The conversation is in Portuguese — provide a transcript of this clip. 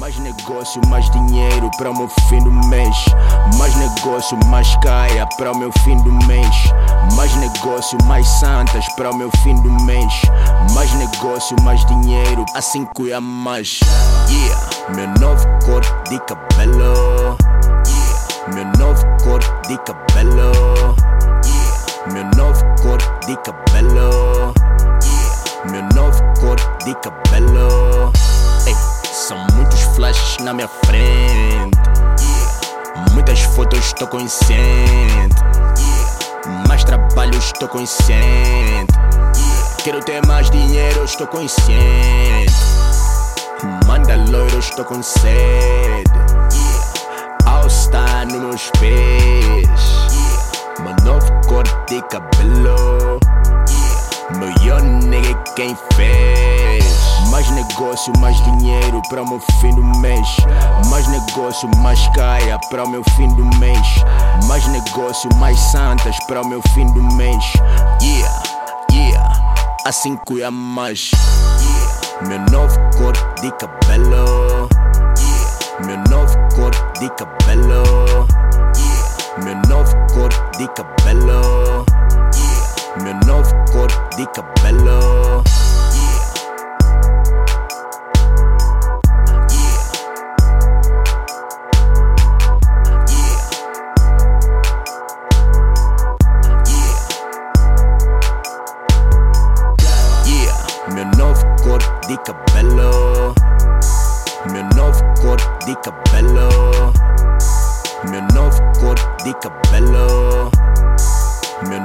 Mais negócio, mais dinheiro para o meu fim do mês. Mais negócio, mais caia para o meu fim do mês. Mais negócio, mais santas para o meu fim do mês. Mais negócio, mais dinheiro, assim é mais. Yeah, meu novo cor de cabelo. Yeah, meu novo cor de cabelo. Yeah, meu novo cor de cabelo. Yeah, meu novo cor de cabelo. Ei, são muitos na minha frente. Muitas fotos estou consciente. Mais trabalho estou consciente. Quero ter mais dinheiro, estou consciente. Manda loiro, estou com sede. All está nos meus pés. Meu novo corte de cabelo. Meu young nigga quem fez. Mais negócio, mais dinheiro para o meu fim do mês. Mais negócio, mais caia para o meu fim do mês. Mais negócio, mais santas para o meu fim do mês. Yeah, yeah, assim é mais. Meu novo corte de cabelo. Corte de cabelo. Meu novo corte de cabelo. Meu novo corte de cabelo. Meu